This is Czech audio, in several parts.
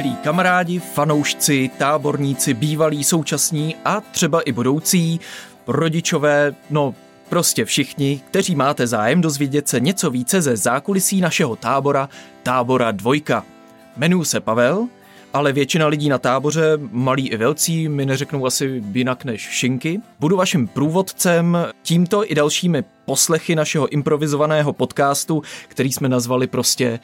Milí kamarádi, fanoušci, táborníci, bývalí, současní a třeba i budoucí, rodičové, no prostě všichni, kteří máte zájem dozvědět se něco více ze zákulisí našeho tábora, tábora dvojka. Jmenuji se Pavel, ale většina lidí na táboře, malí i velcí, mi neřeknou asi jinak než šinky. Budu vaším průvodcem tímto i dalšími poslechy našeho improvizovaného podcastu, který jsme nazvali prostě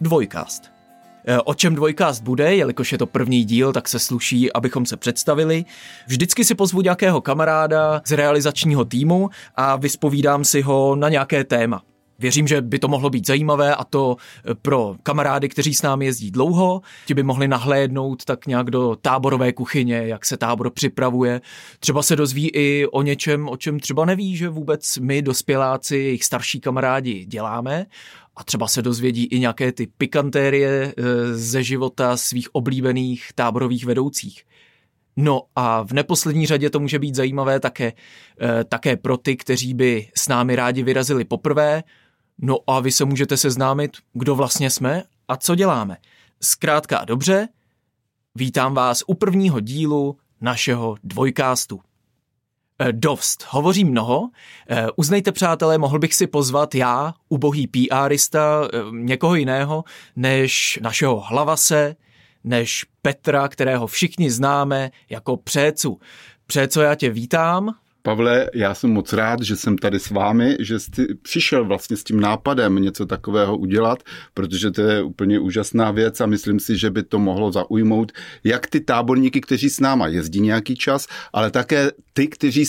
Dvojcast. E, o čem dvojkást bude, jelikož je to první díl, tak se sluší, abychom se představili. Vždycky si pozvu nějakého kamaráda z realizačního týmu a vyspovídám si ho na nějaké téma. Věřím, že by to mohlo být zajímavé a to pro kamarády, kteří s námi jezdí dlouho. Ti by mohli nahlédnout tak nějak do táborové kuchyně, jak se tábor připravuje. Třeba se dozví i o něčem, o čem třeba neví, že vůbec my, dospěláci, jejich starší kamarádi děláme a třeba se dozvědí i nějaké ty pikantérie eh, ze života svých oblíbených táborových vedoucích. No a v neposlední řadě to může být zajímavé také, eh, také pro ty, kteří by s námi rádi vyrazili poprvé. No a vy se můžete seznámit, kdo vlastně jsme a co děláme. Zkrátka a dobře, vítám vás u prvního dílu našeho dvojkástu. Eh, dost. Hovoří mnoho. Eh, uznejte, přátelé, mohl bych si pozvat já, ubohý PRista, eh, někoho jiného, než našeho hlavase, než Petra, kterého všichni známe jako Přécu. Přéco, já tě vítám. Pavle, já jsem moc rád, že jsem tady s vámi, že jsi přišel vlastně s tím nápadem něco takového udělat, protože to je úplně úžasná věc a myslím si, že by to mohlo zaujmout jak ty táborníky, kteří s náma jezdí nějaký čas, ale také ty, kteří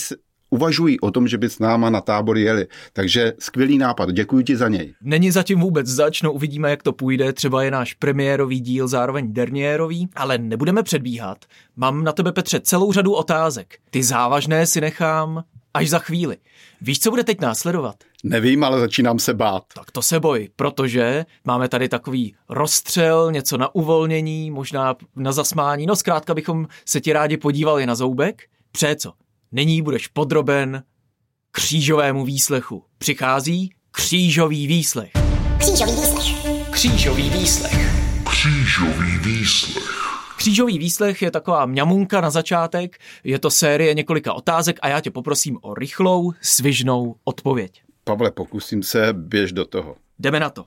uvažují o tom, že by s náma na tábor jeli. Takže skvělý nápad, děkuji ti za něj. Není zatím vůbec zač, no uvidíme, jak to půjde. Třeba je náš premiérový díl, zároveň derniérový, ale nebudeme předbíhat. Mám na tebe, Petře, celou řadu otázek. Ty závažné si nechám až za chvíli. Víš, co bude teď následovat? Nevím, ale začínám se bát. Tak to se boj, protože máme tady takový rozstřel, něco na uvolnění, možná na zasmání. No zkrátka bychom se ti rádi podívali na zoubek. Přeco, Nyní budeš podroben křížovému výslechu. Přichází křížový výslech. Křížový výslech. Křížový výslech. Křížový výslech. Křížový výslech je taková mňamunka na začátek, je to série několika otázek a já tě poprosím o rychlou, svižnou odpověď. Pavle, pokusím se, běž do toho. Jdeme na to.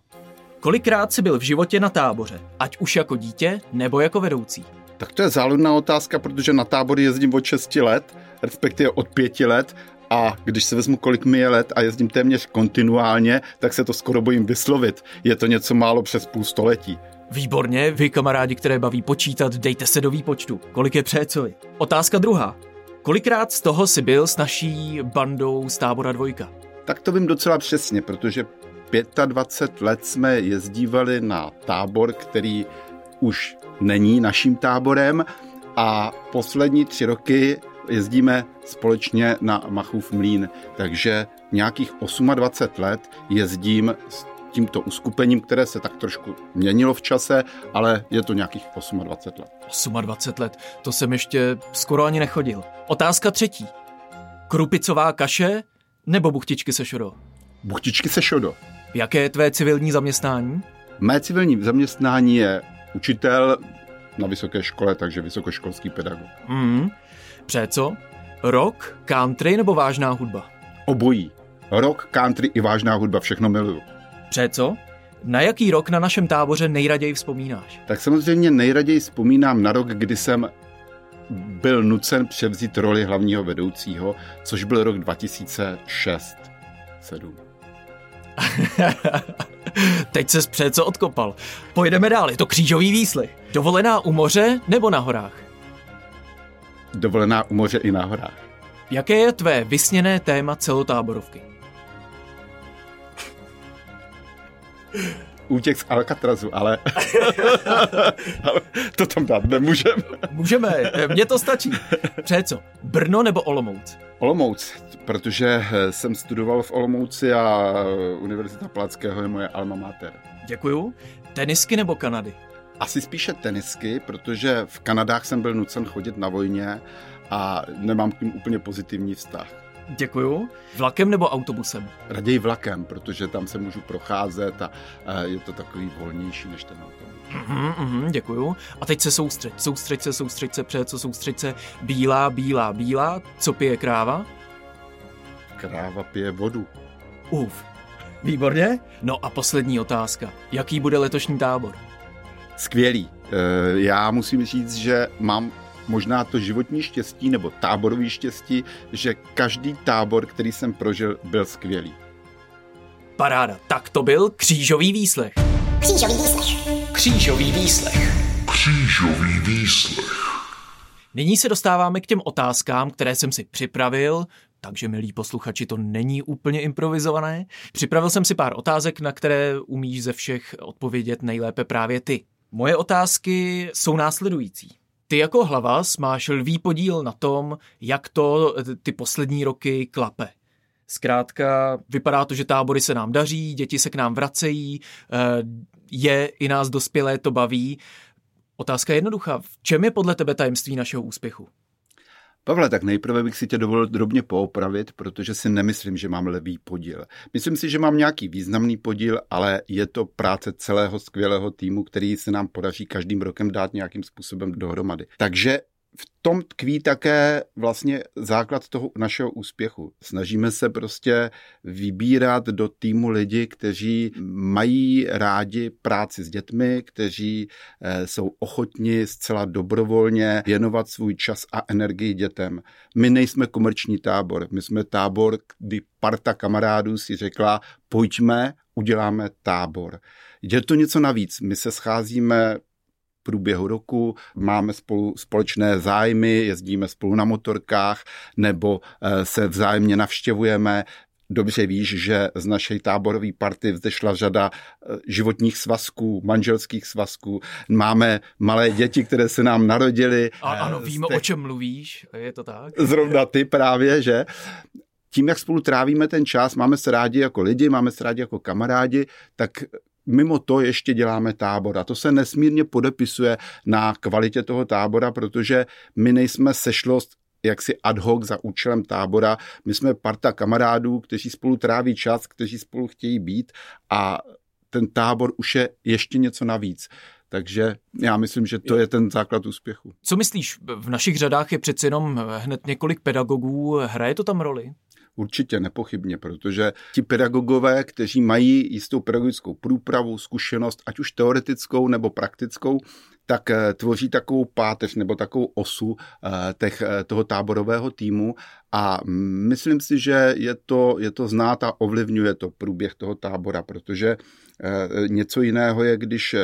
Kolikrát jsi byl v životě na táboře, ať už jako dítě nebo jako vedoucí? Tak to je záludná otázka, protože na tábory jezdím od 6 let, respektive od 5 let a když se vezmu, kolik mi je let a jezdím téměř kontinuálně, tak se to skoro bojím vyslovit. Je to něco málo přes půl století. Výborně, vy kamarádi, které baví počítat, dejte se do výpočtu. Kolik je přecovi? Otázka druhá. Kolikrát z toho si byl s naší bandou z tábora dvojka? Tak to vím docela přesně, protože 25 let jsme jezdívali na tábor, který už není naším táborem a poslední tři roky jezdíme společně na Machův mlín, takže nějakých 28 let jezdím s tímto uskupením, které se tak trošku měnilo v čase, ale je to nějakých 28 let. 28 let, to jsem ještě skoro ani nechodil. Otázka třetí. Krupicová kaše nebo buchtičky se šodo? Buchtičky se šodo. Jaké je tvé civilní zaměstnání? Mé civilní zaměstnání je učitel na vysoké škole, takže vysokoškolský pedagog. Mm. Přeco? Rock, country nebo vážná hudba? Obojí. Rock, country i vážná hudba, všechno miluju. Přeco? Na jaký rok na našem táboře nejraději vzpomínáš? Tak samozřejmě nejraději vzpomínám na rok, kdy jsem byl nucen převzít roli hlavního vedoucího, což byl rok 2006 7 Teď se přece odkopal. Pojedeme dál, je to křížový výslech. Dovolená u moře nebo na horách? Dovolená u moře i na horách. Jaké je tvé vysněné téma celotáborovky? Útěk z Alcatrazu, ale... ale to tam dát nemůžeme. Můžeme, mně to stačí. Přeco, Brno nebo Olomouc? Olomouc, protože jsem studoval v Olomouci a Univerzita Palackého je moje alma mater. Děkuju. Tenisky nebo Kanady? Asi spíše tenisky, protože v Kanadách jsem byl nucen chodit na vojně a nemám k ním úplně pozitivní vztah. Děkuju. Vlakem nebo autobusem? Raději vlakem, protože tam se můžu procházet a je to takový volnější než ten autobus. Mm, mm, děkuju. A teď se soustřeď. Soustřeď se, soustřeď se, před co soustřeď se. Bílá, bílá, bílá. Co pije kráva? Kráva pije vodu. Uf. Výborně. No a poslední otázka. Jaký bude letošní tábor? Skvělý. E, já musím říct, že mám možná to životní štěstí nebo táborový štěstí, že každý tábor, který jsem prožil, byl skvělý. Paráda. Tak to byl křížový výslech. Křížový výslech. Křížový výslech. Křížový výslech. Nyní se dostáváme k těm otázkám, které jsem si připravil, takže milí posluchači, to není úplně improvizované. Připravil jsem si pár otázek, na které umíš ze všech odpovědět nejlépe právě ty. Moje otázky jsou následující. Ty jako hlava máš lvý podíl na tom, jak to ty poslední roky klape. Zkrátka, vypadá to, že tábory se nám daří, děti se k nám vracejí, eh, je i nás dospělé to baví. Otázka je jednoduchá. V čem je podle tebe tajemství našeho úspěchu? Pavle, tak nejprve bych si tě dovolil drobně poopravit, protože si nemyslím, že mám levý podíl. Myslím si, že mám nějaký významný podíl, ale je to práce celého skvělého týmu, který se nám podaří každým rokem dát nějakým způsobem dohromady. Takže v tom tkví také vlastně základ toho našeho úspěchu. Snažíme se prostě vybírat do týmu lidi, kteří mají rádi práci s dětmi, kteří eh, jsou ochotni zcela dobrovolně věnovat svůj čas a energii dětem. My nejsme komerční tábor, my jsme tábor, kdy parta kamarádů si řekla, pojďme, uděláme tábor. Je to něco navíc. My se scházíme průběhu roku, máme spolu společné zájmy, jezdíme spolu na motorkách nebo eh, se vzájemně navštěvujeme, Dobře víš, že z naší táborové party vzešla řada eh, životních svazků, manželských svazků. Máme malé děti, které se nám narodily. A, ano, víme, těch... o čem mluvíš, je to tak? Zrovna ty právě, že? Tím, jak spolu trávíme ten čas, máme se rádi jako lidi, máme se rádi jako kamarádi, tak mimo to ještě děláme tábor a to se nesmírně podepisuje na kvalitě toho tábora, protože my nejsme sešlost jaksi ad hoc za účelem tábora. My jsme parta kamarádů, kteří spolu tráví čas, kteří spolu chtějí být a ten tábor už je ještě něco navíc. Takže já myslím, že to je ten základ úspěchu. Co myslíš, v našich řadách je přeci jenom hned několik pedagogů, hraje to tam roli? Určitě nepochybně, protože ti pedagogové, kteří mají jistou pedagogickou průpravu, zkušenost, ať už teoretickou nebo praktickou, tak eh, tvoří takovou páteř nebo takovou osu eh, těch, eh, toho táborového týmu. A myslím si, že je to, je to znát a ovlivňuje to průběh toho tábora, protože něco jiného je, když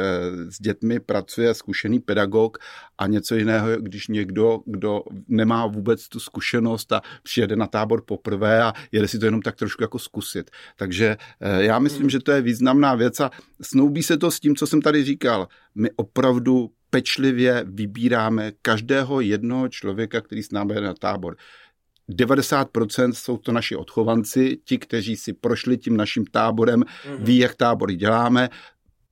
s dětmi pracuje zkušený pedagog a něco jiného je, když někdo, kdo nemá vůbec tu zkušenost a přijede na tábor poprvé a jede si to jenom tak trošku jako zkusit. Takže já myslím, že to je významná věc a snoubí se to s tím, co jsem tady říkal. My opravdu pečlivě vybíráme každého jednoho člověka, který s námi je na tábor. 90% jsou to naši odchovanci, ti, kteří si prošli tím naším táborem, mm-hmm. ví, jak tábory děláme,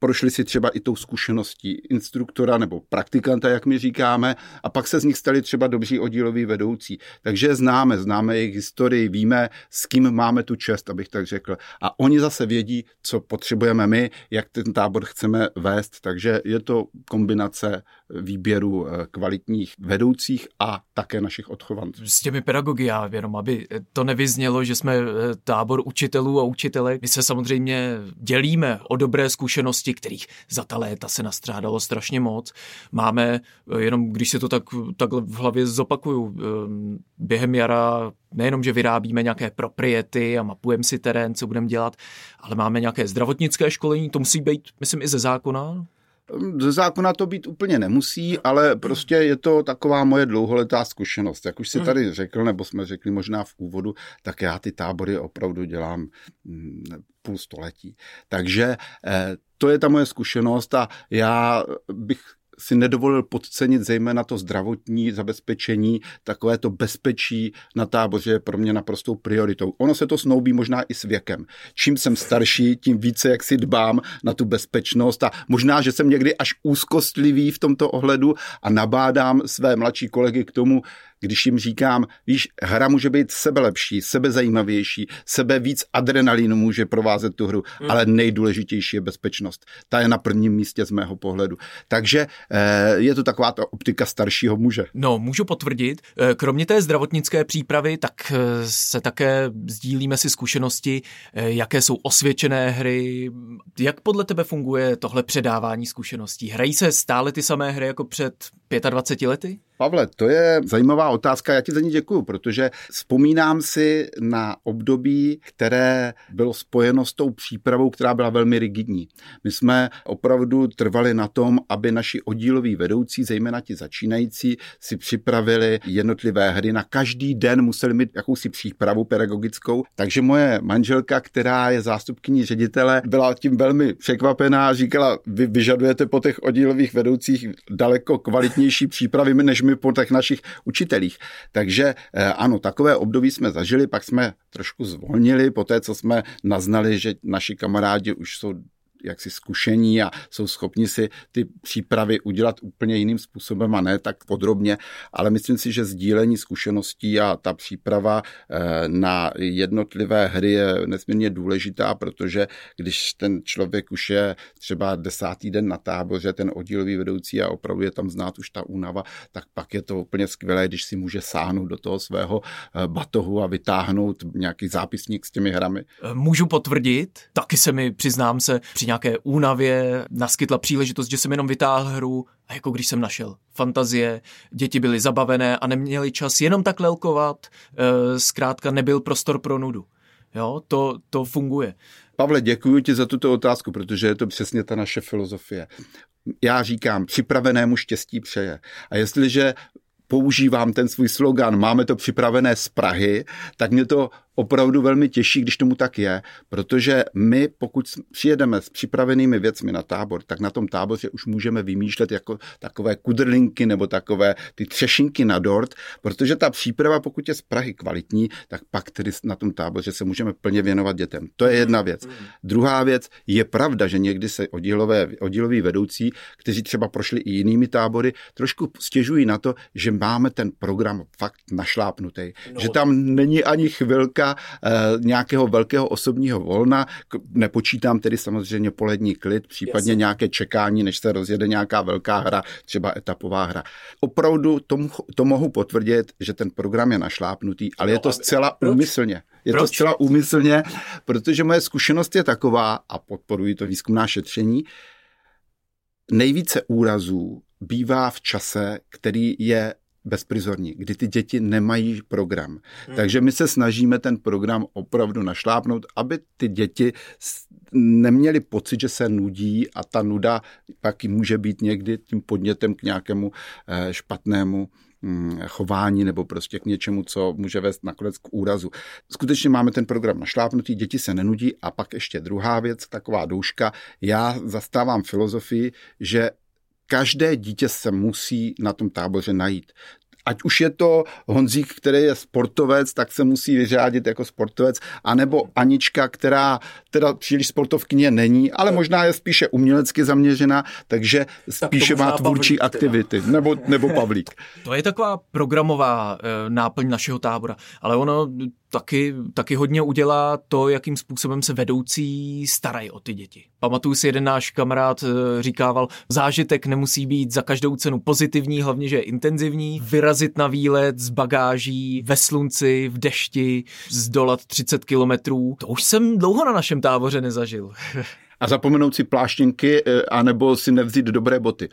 prošli si třeba i tou zkušeností instruktora nebo praktikanta, jak my říkáme, a pak se z nich stali třeba dobří oddíloví vedoucí. Takže známe, známe jejich historii, víme, s kým máme tu čest, abych tak řekl. A oni zase vědí, co potřebujeme my, jak ten tábor chceme vést, takže je to kombinace výběru eh, kvalitních vedoucích a také našich odchovanců. S těmi pedagogy, já jenom, aby to nevyznělo, že jsme eh, tábor učitelů a učitelek. My se samozřejmě dělíme o dobré zkušenosti, kterých za ta léta se nastřádalo strašně moc. Máme, eh, jenom když se to tak, takhle v hlavě zopakuju, během jara nejenom, že vyrábíme nějaké propriety a mapujeme si terén, co budeme dělat, ale máme nějaké zdravotnické školení, to musí být, myslím, i ze zákona, ze zákona to být úplně nemusí, ale prostě je to taková moje dlouholetá zkušenost. Jak už si hmm. tady řekl, nebo jsme řekli možná v úvodu, tak já ty tábory opravdu dělám mm, půl století. Takže eh, to je ta moje zkušenost a já bych si nedovolil podcenit zejména to zdravotní zabezpečení, takové to bezpečí na táboře je pro mě naprostou prioritou. Ono se to snoubí možná i s věkem. Čím jsem starší, tím více jak si dbám na tu bezpečnost a možná, že jsem někdy až úzkostlivý v tomto ohledu a nabádám své mladší kolegy k tomu, když jim říkám, víš, hra může být sebelepší, sebezajímavější, sebe víc adrenalinu může provázet tu hru, hmm. ale nejdůležitější je bezpečnost. Ta je na prvním místě z mého pohledu. Takže eh, je to taková ta optika staršího muže. No, můžu potvrdit. Eh, kromě té zdravotnické přípravy, tak eh, se také sdílíme si zkušenosti, jaké jsou osvědčené hry. Jak podle tebe funguje tohle předávání zkušeností? Hrají se stále ty samé hry jako před 25 lety? Pavle, to je zajímavá otázka, já ti za ní děkuju, protože vzpomínám si na období, které bylo spojeno s tou přípravou, která byla velmi rigidní. My jsme opravdu trvali na tom, aby naši oddíloví vedoucí, zejména ti začínající, si připravili jednotlivé hry. Na každý den museli mít jakousi přípravu pedagogickou, takže moje manželka, která je zástupkyní ředitele, byla tím velmi překvapená a říkala, vy vyžadujete po těch oddílových vedoucích daleko kvalitnější přípravy, než my my po těch našich učitelích. Takže eh, ano, takové období jsme zažili, pak jsme trošku zvolnili po té, co jsme naznali, že naši kamarádi už jsou jaksi zkušení a jsou schopni si ty přípravy udělat úplně jiným způsobem a ne tak podrobně, ale myslím si, že sdílení zkušeností a ta příprava eh, na jednotlivé hry je nesmírně důležitá, protože když ten člověk už je třeba desátý den na táboře, ten oddílový vedoucí a opravdu je tam znát už ta únava, tak pak je to úplně skvělé, když si může sáhnout do toho svého eh, batohu a vytáhnout nějaký zápisník s těmi hrami. Můžu potvrdit, taky se mi přiznám se při nějaké únavě naskytla příležitost, že jsem jenom vytáhl hru a jako když jsem našel fantazie, děti byly zabavené a neměli čas jenom tak lelkovat, e, zkrátka nebyl prostor pro nudu. Jo, to, to funguje. Pavle, děkuji ti za tuto otázku, protože je to přesně ta naše filozofie. Já říkám, připravenému štěstí přeje. A jestliže používám ten svůj slogan, máme to připravené z Prahy, tak mě to opravdu velmi těší, když tomu tak je, protože my, pokud přijedeme s připravenými věcmi na tábor, tak na tom táboře už můžeme vymýšlet jako takové kudrlinky nebo takové ty třešinky na dort, protože ta příprava, pokud je z Prahy kvalitní, tak pak tedy na tom táboře se můžeme plně věnovat dětem. To je jedna věc. Druhá věc, je pravda, že někdy se oddílové, oddíloví vedoucí, kteří třeba prošli i jinými tábory, trošku stěžují na to, že máme ten program fakt našlápnutý, no. že tam není ani chvilka eh, nějakého velkého osobního volna, nepočítám tedy samozřejmě polední klid, případně Jasně. nějaké čekání, než se rozjede nějaká velká hra, třeba etapová hra. Opravdu to, to mohu potvrdit, že ten program je našlápnutý, ale no, je to zcela proč? úmyslně. Je proč? to zcela úmyslně, protože moje zkušenost je taková, a podporuji to výzkumná šetření, nejvíce úrazů bývá v čase, který je bezprizorní, kdy ty děti nemají program. Hmm. Takže my se snažíme ten program opravdu našlápnout, aby ty děti neměli pocit, že se nudí a ta nuda pak může být někdy tím podnětem k nějakému eh, špatnému hm, chování nebo prostě k něčemu, co může vést nakonec k úrazu. Skutečně máme ten program našlápnutý, děti se nenudí a pak ještě druhá věc, taková douška. Já zastávám filozofii, že každé dítě se musí na tom táboře najít. Ať už je to Honzík, který je sportovec, tak se musí vyřádit jako sportovec, anebo Anička, která teda příliš sportovkyně není, ale možná je spíše umělecky zaměřená, takže spíše má tvůrčí Pavlík, aktivity, nebo, nebo Pavlík. To je taková programová e, náplň našeho tábora, ale ono taky, taky hodně udělá to, jakým způsobem se vedoucí starají o ty děti. Pamatuju si, jeden náš kamarád eh, říkával, zážitek nemusí být za každou cenu pozitivní, hlavně, že je intenzivní, vyrazit na výlet z bagáží ve slunci, v dešti, zdolat 30 kilometrů. To už jsem dlouho na našem táboře nezažil. a zapomenout si pláštěnky eh, anebo si nevzít dobré boty.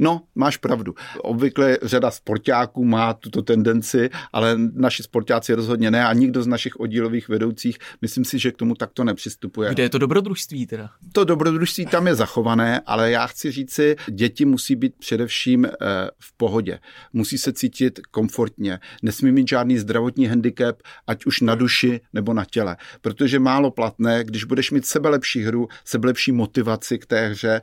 No, máš pravdu. Obvykle řada sportáků má tuto tendenci, ale naši sportáci rozhodně ne a nikdo z našich oddílových vedoucích, myslím si, že k tomu takto nepřistupuje. Kde je to dobrodružství teda? To dobrodružství tam je zachované, ale já chci říci, děti musí být především eh, v pohodě. Musí se cítit komfortně. Nesmí mít žádný zdravotní handicap, ať už na duši nebo na těle. Protože málo platné, když budeš mít sebe lepší hru, sebe lepší motivaci k té hře,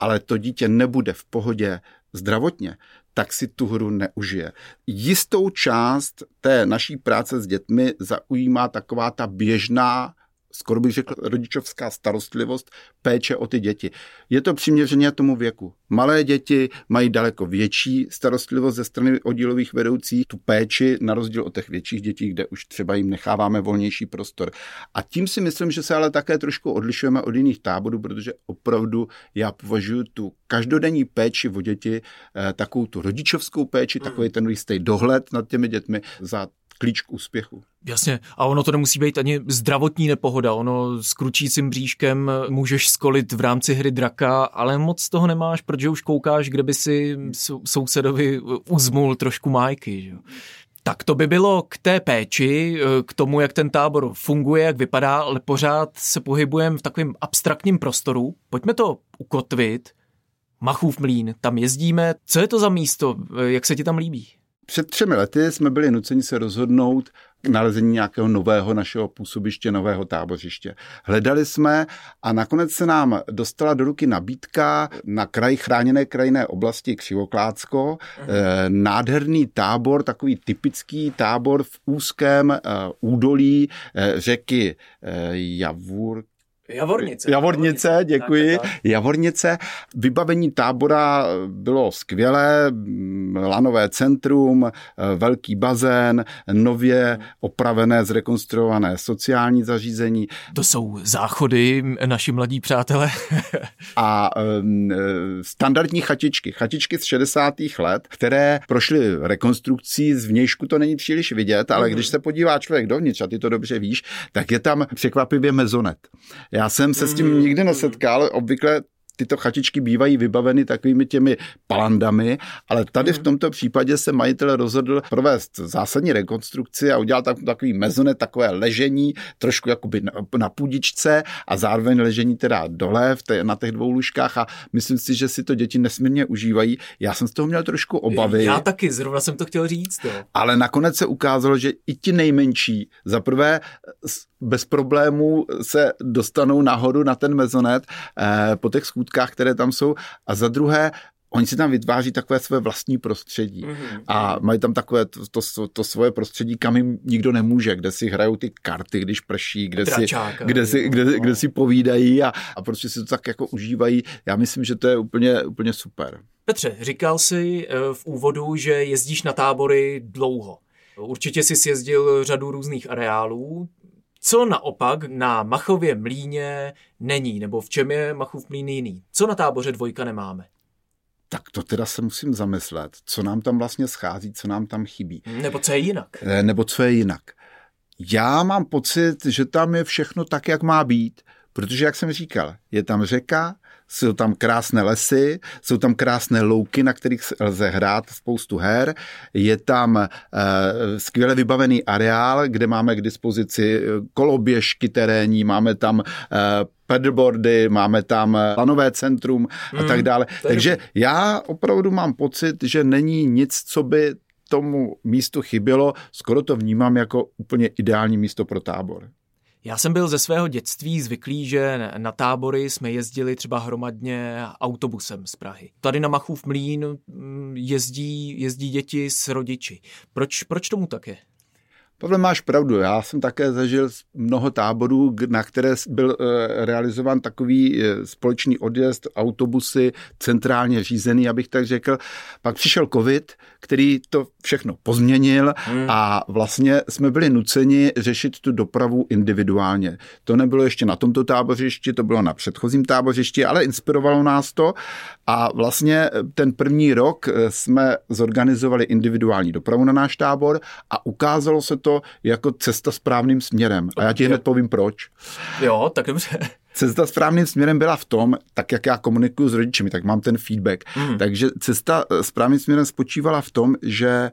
ale to dítě nebude v pohodě zdravotně, tak si tu hru neužije. Jistou část té naší práce s dětmi zaujímá taková ta běžná skoro bych řekl, rodičovská starostlivost, péče o ty děti. Je to přiměřeně tomu věku. Malé děti mají daleko větší starostlivost ze strany oddílových vedoucích, tu péči, na rozdíl od těch větších dětí, kde už třeba jim necháváme volnější prostor. A tím si myslím, že se ale také trošku odlišujeme od jiných táborů, protože opravdu já považuji tu každodenní péči o děti, eh, takovou tu rodičovskou péči, takový ten jistý dohled nad těmi dětmi za klíč k úspěchu. Jasně, a ono to nemusí být ani zdravotní nepohoda, ono s kručícím bříškem můžeš skolit v rámci hry draka, ale moc toho nemáš, protože už koukáš, kde by si sousedovi uzmul trošku májky. Že? Tak to by bylo k té péči, k tomu, jak ten tábor funguje, jak vypadá, ale pořád se pohybujeme v takovém abstraktním prostoru. Pojďme to ukotvit. Machův mlín, tam jezdíme. Co je to za místo? Jak se ti tam líbí? Před třemi lety jsme byli nuceni se rozhodnout k nalezení nějakého nového našeho působiště, nového tábořiště. Hledali jsme a nakonec se nám dostala do ruky nabídka na kraj chráněné krajinné oblasti Křivoklácko, uh-huh. nádherný tábor, takový typický tábor v úzkém eh, údolí eh, řeky Javur, Javornice. Javornice, děkuji. Tak, tak. Javornice. Vybavení tábora bylo skvělé, lanové centrum, velký bazén, nově opravené, zrekonstruované sociální zařízení. To jsou záchody, naši mladí přátelé. a standardní chatičky, chatičky z 60. let, které prošly rekonstrukcí, z vnějšku to není příliš vidět, ale mm. když se podívá člověk dovnitř, a ty to dobře víš, tak je tam překvapivě mezonet. Já jsem se s tím nikdy nesetkal, obvykle tyto chatičky bývají vybaveny takovými těmi palandami, ale tady v mhm. tomto případě se majitel rozhodl provést zásadní rekonstrukci a udělal tak, takový mezonet, takové ležení, trošku jakoby na, na půdičce a zároveň ležení teda dole v té, na těch dvou lůžkách a myslím si, že si to děti nesmírně užívají. Já jsem z toho měl trošku obavy. Já taky, zrovna jsem to chtěl říct. Jo. Ale nakonec se ukázalo, že i ti nejmenší, za prvé bez problémů se dostanou nahoru na ten mezonet eh, po těch schůdkách, které tam jsou a za druhé Oni si tam vytváří takové své vlastní prostředí mm-hmm. a mají tam takové to, to, to svoje prostředí, kam jim nikdo nemůže, kde si hrajou ty karty, když prší, kde, si, kde, si, kde, no. kde si povídají a, a prostě si to tak jako užívají. Já myslím, že to je úplně, úplně super. Petře, říkal jsi eh, v úvodu, že jezdíš na tábory dlouho. Určitě jsi sjezdil řadu různých areálů. Co naopak na Machově mlíně není, nebo v čem je Machův mlín jiný? Co na táboře dvojka nemáme? Tak to teda se musím zamyslet, co nám tam vlastně schází, co nám tam chybí. Nebo co je jinak. Eh, nebo co je jinak. Já mám pocit, že tam je všechno tak, jak má být, protože, jak jsem říkal, je tam řeka, jsou tam krásné lesy, jsou tam krásné louky, na kterých lze hrát spoustu her. Je tam uh, skvěle vybavený areál, kde máme k dispozici eh, koloběžky terénní, máme tam uh, paddleboardy, máme tam lanové centrum a hmm, tak dále. Takže já opravdu mám pocit, že není nic, co by tomu místu chybělo. Skoro to vnímám jako úplně ideální místo pro tábor. Já jsem byl ze svého dětství zvyklý, že na tábory jsme jezdili třeba hromadně autobusem z Prahy. Tady na Machův mlín mm, jezdí, jezdí děti s rodiči. Proč, proč tomu tak je? Pavel, máš pravdu. Já jsem také zažil mnoho táborů, na které byl eh, realizován takový eh, společný odjezd, autobusy, centrálně řízený, abych tak řekl. Pak přišel covid, který to všechno pozměnil hmm. a vlastně jsme byli nuceni řešit tu dopravu individuálně. To nebylo ještě na tomto tábořišti, to bylo na předchozím tábořišti, ale inspirovalo nás to a vlastně ten první rok eh, jsme zorganizovali individuální dopravu na náš tábor a ukázalo se to, to jako cesta správným směrem. A já ti hned povím proč. Jo, tak dobře. Cesta správným směrem byla v tom, tak jak já komunikuju s rodiči, tak mám ten feedback. Mm. Takže cesta eh, správným směrem spočívala v tom, že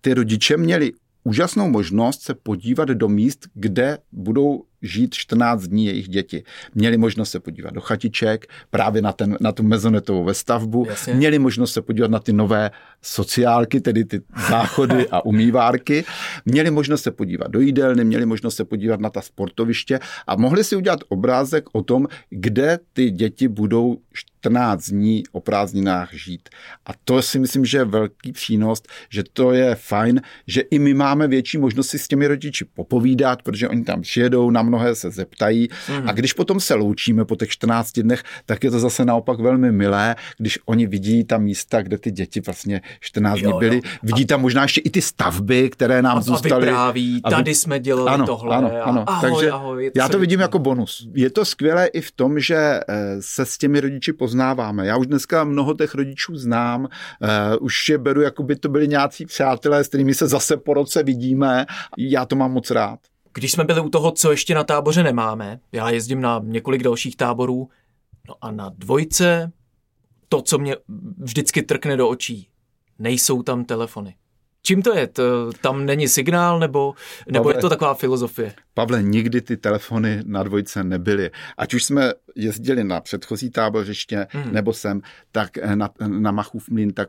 ty rodiče měli úžasnou možnost se podívat do míst, kde budou žít 14 dní jejich děti. Měli možnost se podívat do chatiček, právě na, ten, na tu mezonetovou vestavbu, Jasně. měli možnost se podívat na ty nové sociálky, tedy ty záchody a umývárky, měli možnost se podívat do jídelny, měli možnost se podívat na ta sportoviště a mohli si udělat obrázek o tom, kde ty děti budou 14 dní o prázdninách žít. A to si myslím, že je velký přínos, že to je fajn, že i my máme větší možnost si s těmi rodiči popovídat, protože oni tam přijedou na mnohé se zeptají. Mm. A když potom se loučíme po těch 14 dnech, tak je to zase naopak velmi milé, když oni vidí ta místa, kde ty děti vlastně 14 dní byly. Jo. Vidí tam možná ještě i ty stavby, které nám a, zůstaly. A vypráví, a vy... tady jsme dělali ano, tohle. Ano, ano. Ahoj, Takže ahoj, já to vidím jako bonus. Je to skvělé i v tom, že eh, se s těmi rodiči poznáváme. Já už dneska mnoho těch rodičů znám, uh, už je beru, jako by to byli nějací přátelé, s kterými se zase po roce vidíme. Já to mám moc rád. Když jsme byli u toho, co ještě na táboře nemáme, já jezdím na několik dalších táborů, no a na dvojce to, co mě vždycky trkne do očí, nejsou tam telefony. Čím to je? To, tam není signál nebo, nebo Pavle, je to taková filozofie? Pavle, nikdy ty telefony na dvojce nebyly. Ať už jsme jezdili na předchozí tábořiště hmm. nebo sem, tak na, na Machův mlín, tak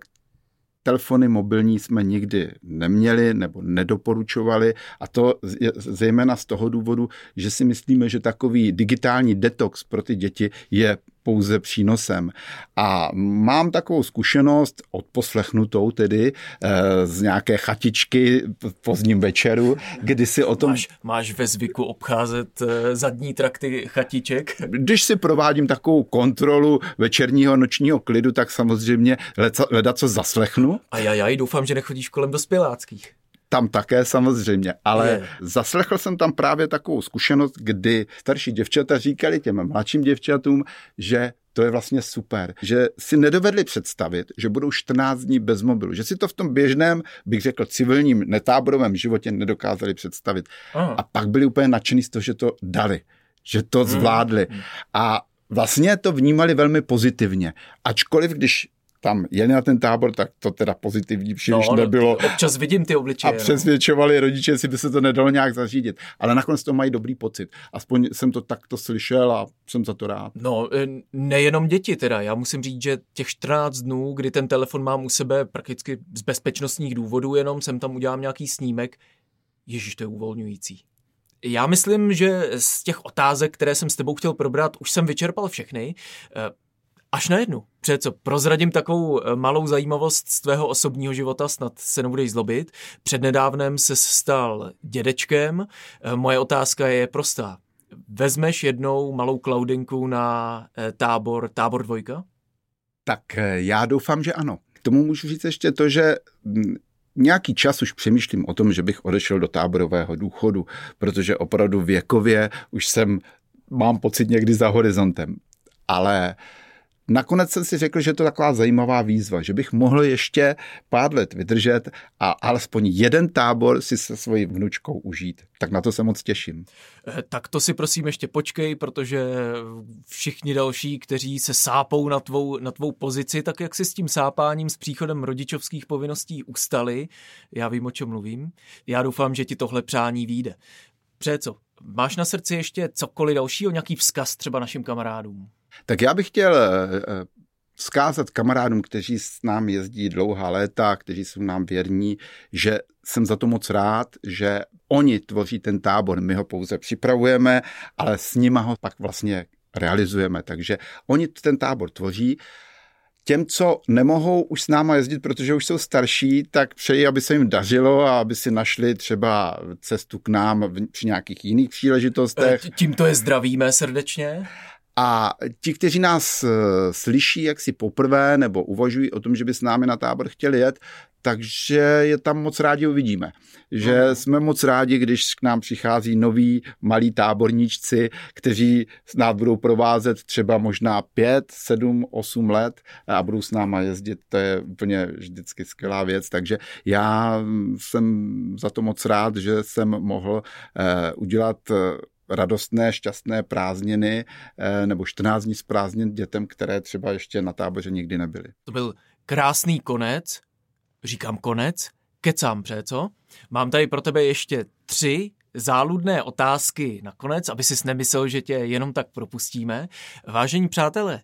telefony mobilní jsme nikdy neměli nebo nedoporučovali a to je zejména z toho důvodu, že si myslíme, že takový digitální detox pro ty děti je pouze přínosem. A mám takovou zkušenost odposlechnutou tedy e, z nějaké chatičky v pozdním večeru, kdy si o tom... Máš, máš ve zvyku obcházet e, zadní trakty chatiček? Když si provádím takovou kontrolu večerního nočního klidu, tak samozřejmě leda co zaslechnu. A já, já doufám, že nechodíš kolem dospěláckých tam také samozřejmě, ale je. zaslechl jsem tam právě takovou zkušenost, kdy starší děvčata říkali těm mladším děvčatům, že to je vlastně super, že si nedovedli představit, že budou 14 dní bez mobilu, že si to v tom běžném, bych řekl, civilním netáborovém životě nedokázali představit. Aha. A pak byli úplně nadšení z toho, že to dali, že to hmm. zvládli. A vlastně to vnímali velmi pozitivně. Ačkoliv, když tam jeli na ten tábor, tak to teda pozitivní příliš no, nebylo. Občas vidím ty obličeje. A no. přesvědčovali rodiče, jestli by se to nedalo nějak zařídit. Ale nakonec to mají dobrý pocit. Aspoň jsem to takto slyšel a jsem za to rád. No, e, nejenom děti teda. Já musím říct, že těch 14 dnů, kdy ten telefon mám u sebe prakticky z bezpečnostních důvodů, jenom jsem tam udělám nějaký snímek, Ježíš, to je uvolňující. Já myslím, že z těch otázek, které jsem s tebou chtěl probrat, už jsem vyčerpal všechny. Až na jednu. Přece co, prozradím takovou eh, malou zajímavost z tvého osobního života, snad se nebudeš zlobit. Přednedávnem se stal dědečkem. Eh, moje otázka je prostá. Vezmeš jednou malou Klaudinku na eh, tábor, tábor dvojka? Tak já doufám, že ano. K tomu můžu říct ještě to, že mm, nějaký čas už přemýšlím o tom, že bych odešel do táborového důchodu, protože opravdu věkově už jsem, mám pocit někdy za horizontem. Ale uh, nakonec jsem si řekl, že to je taková zajímavá výzva, že bych mohl ještě pár let vydržet a alespoň jeden tábor si se svojí vnučkou užít. Tak na to se moc těším. Eh, tak to si prosím ještě počkej, protože všichni další, kteří se sápou na tvou, na tvou pozici, tak jak si s tím sápáním, s příchodem rodičovských povinností ustali, já vím, o čem mluvím. Já doufám, že ti tohle přání vyjde. Pře co? Máš na srdci ještě cokoliv dalšího, nějaký vzkaz třeba našim kamarádům? Tak já bych chtěl eh, eh, vzkázat kamarádům, kteří s námi jezdí dlouhá léta, kteří jsou nám věrní, že jsem za to moc rád, že oni tvoří ten tábor, my ho pouze připravujeme, ale s nima ho pak vlastně realizujeme. Takže oni ten tábor tvoří. Těm, co nemohou už s náma jezdit, protože už jsou starší, tak přeji, aby se jim dařilo a aby si našli třeba cestu k nám při nějakých jiných příležitostech. Tímto je zdravíme srdečně. A ti, kteří nás uh, slyší jak si poprvé nebo uvažují o tom, že by s námi na tábor chtěli jet, takže je tam moc rádi uvidíme. Že uh. jsme moc rádi, když k nám přichází noví malí táborníčci, kteří nás budou provázet třeba možná pět, sedm, osm let a budou s náma jezdit. To je úplně vždycky skvělá věc. Takže já jsem za to moc rád, že jsem mohl uh, udělat radostné, šťastné prázdniny eh, nebo 14 dní z prázdnin dětem, které třeba ještě na táboře nikdy nebyly. To byl krásný konec, říkám konec, kecám přeco. Mám tady pro tebe ještě tři záludné otázky nakonec, aby si nemyslel, že tě jenom tak propustíme. Vážení přátelé,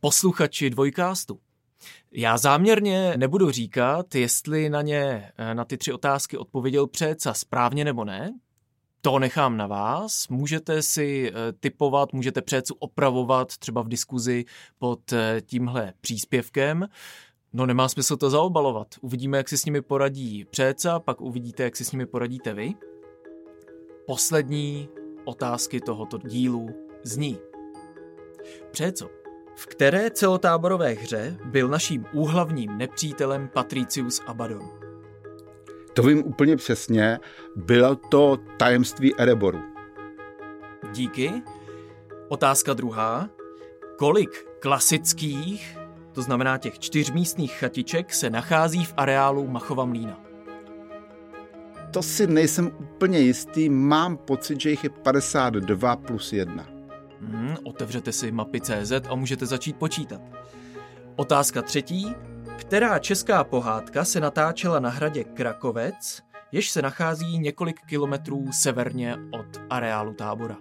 posluchači dvojkástu, já záměrně nebudu říkat, jestli na ně, eh, na ty tři otázky odpověděl přeca správně nebo ne, to nechám na vás. Můžete si eh, typovat, můžete přece opravovat třeba v diskuzi pod eh, tímhle příspěvkem. No nemá smysl to zaobalovat. Uvidíme, jak si s nimi poradí Přeca, pak uvidíte, jak si s nimi poradíte vy. Poslední otázky tohoto dílu zní. Přeco, v které celotáborové hře byl naším úhlavním nepřítelem Patricius Abaddon? To vím úplně přesně. Bylo to tajemství Ereboru. Díky. Otázka druhá. Kolik klasických, to znamená těch čtyřmístných chatiček, se nachází v areálu Machova mlína? To si nejsem úplně jistý, mám pocit, že jich je 52 plus 1. Hmm, otevřete si mapy CZ a můžete začít počítat. Otázka třetí. Která česká pohádka se natáčela na hradě Krakovec, jež se nachází několik kilometrů severně od areálu tábora?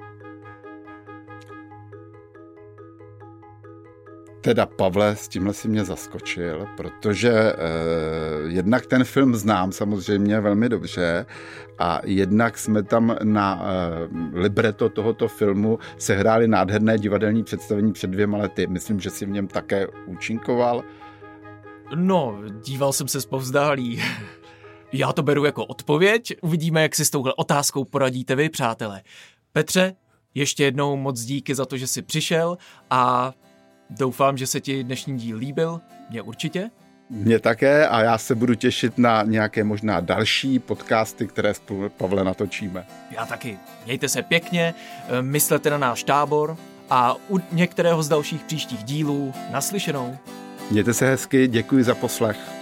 Teda Pavle, s tímhle si mě zaskočil, protože eh, jednak ten film znám samozřejmě velmi dobře a jednak jsme tam na eh, libreto tohoto filmu sehráli nádherné divadelní představení před dvěma lety. Myslím, že si v něm také účinkoval. No, díval jsem se zpovzdálí. Já to beru jako odpověď, uvidíme, jak si s touhle otázkou poradíte vy, přátelé. Petře, ještě jednou moc díky za to, že jsi přišel a Doufám, že se ti dnešní díl líbil. Mně určitě. Mně také a já se budu těšit na nějaké možná další podcasty, které spolu Pavle natočíme. Já taky. Mějte se pěkně, eh, myslete na náš tábor a u některého z dalších příštích dílů naslyšenou. Mějte se hezky, děkuji za poslech.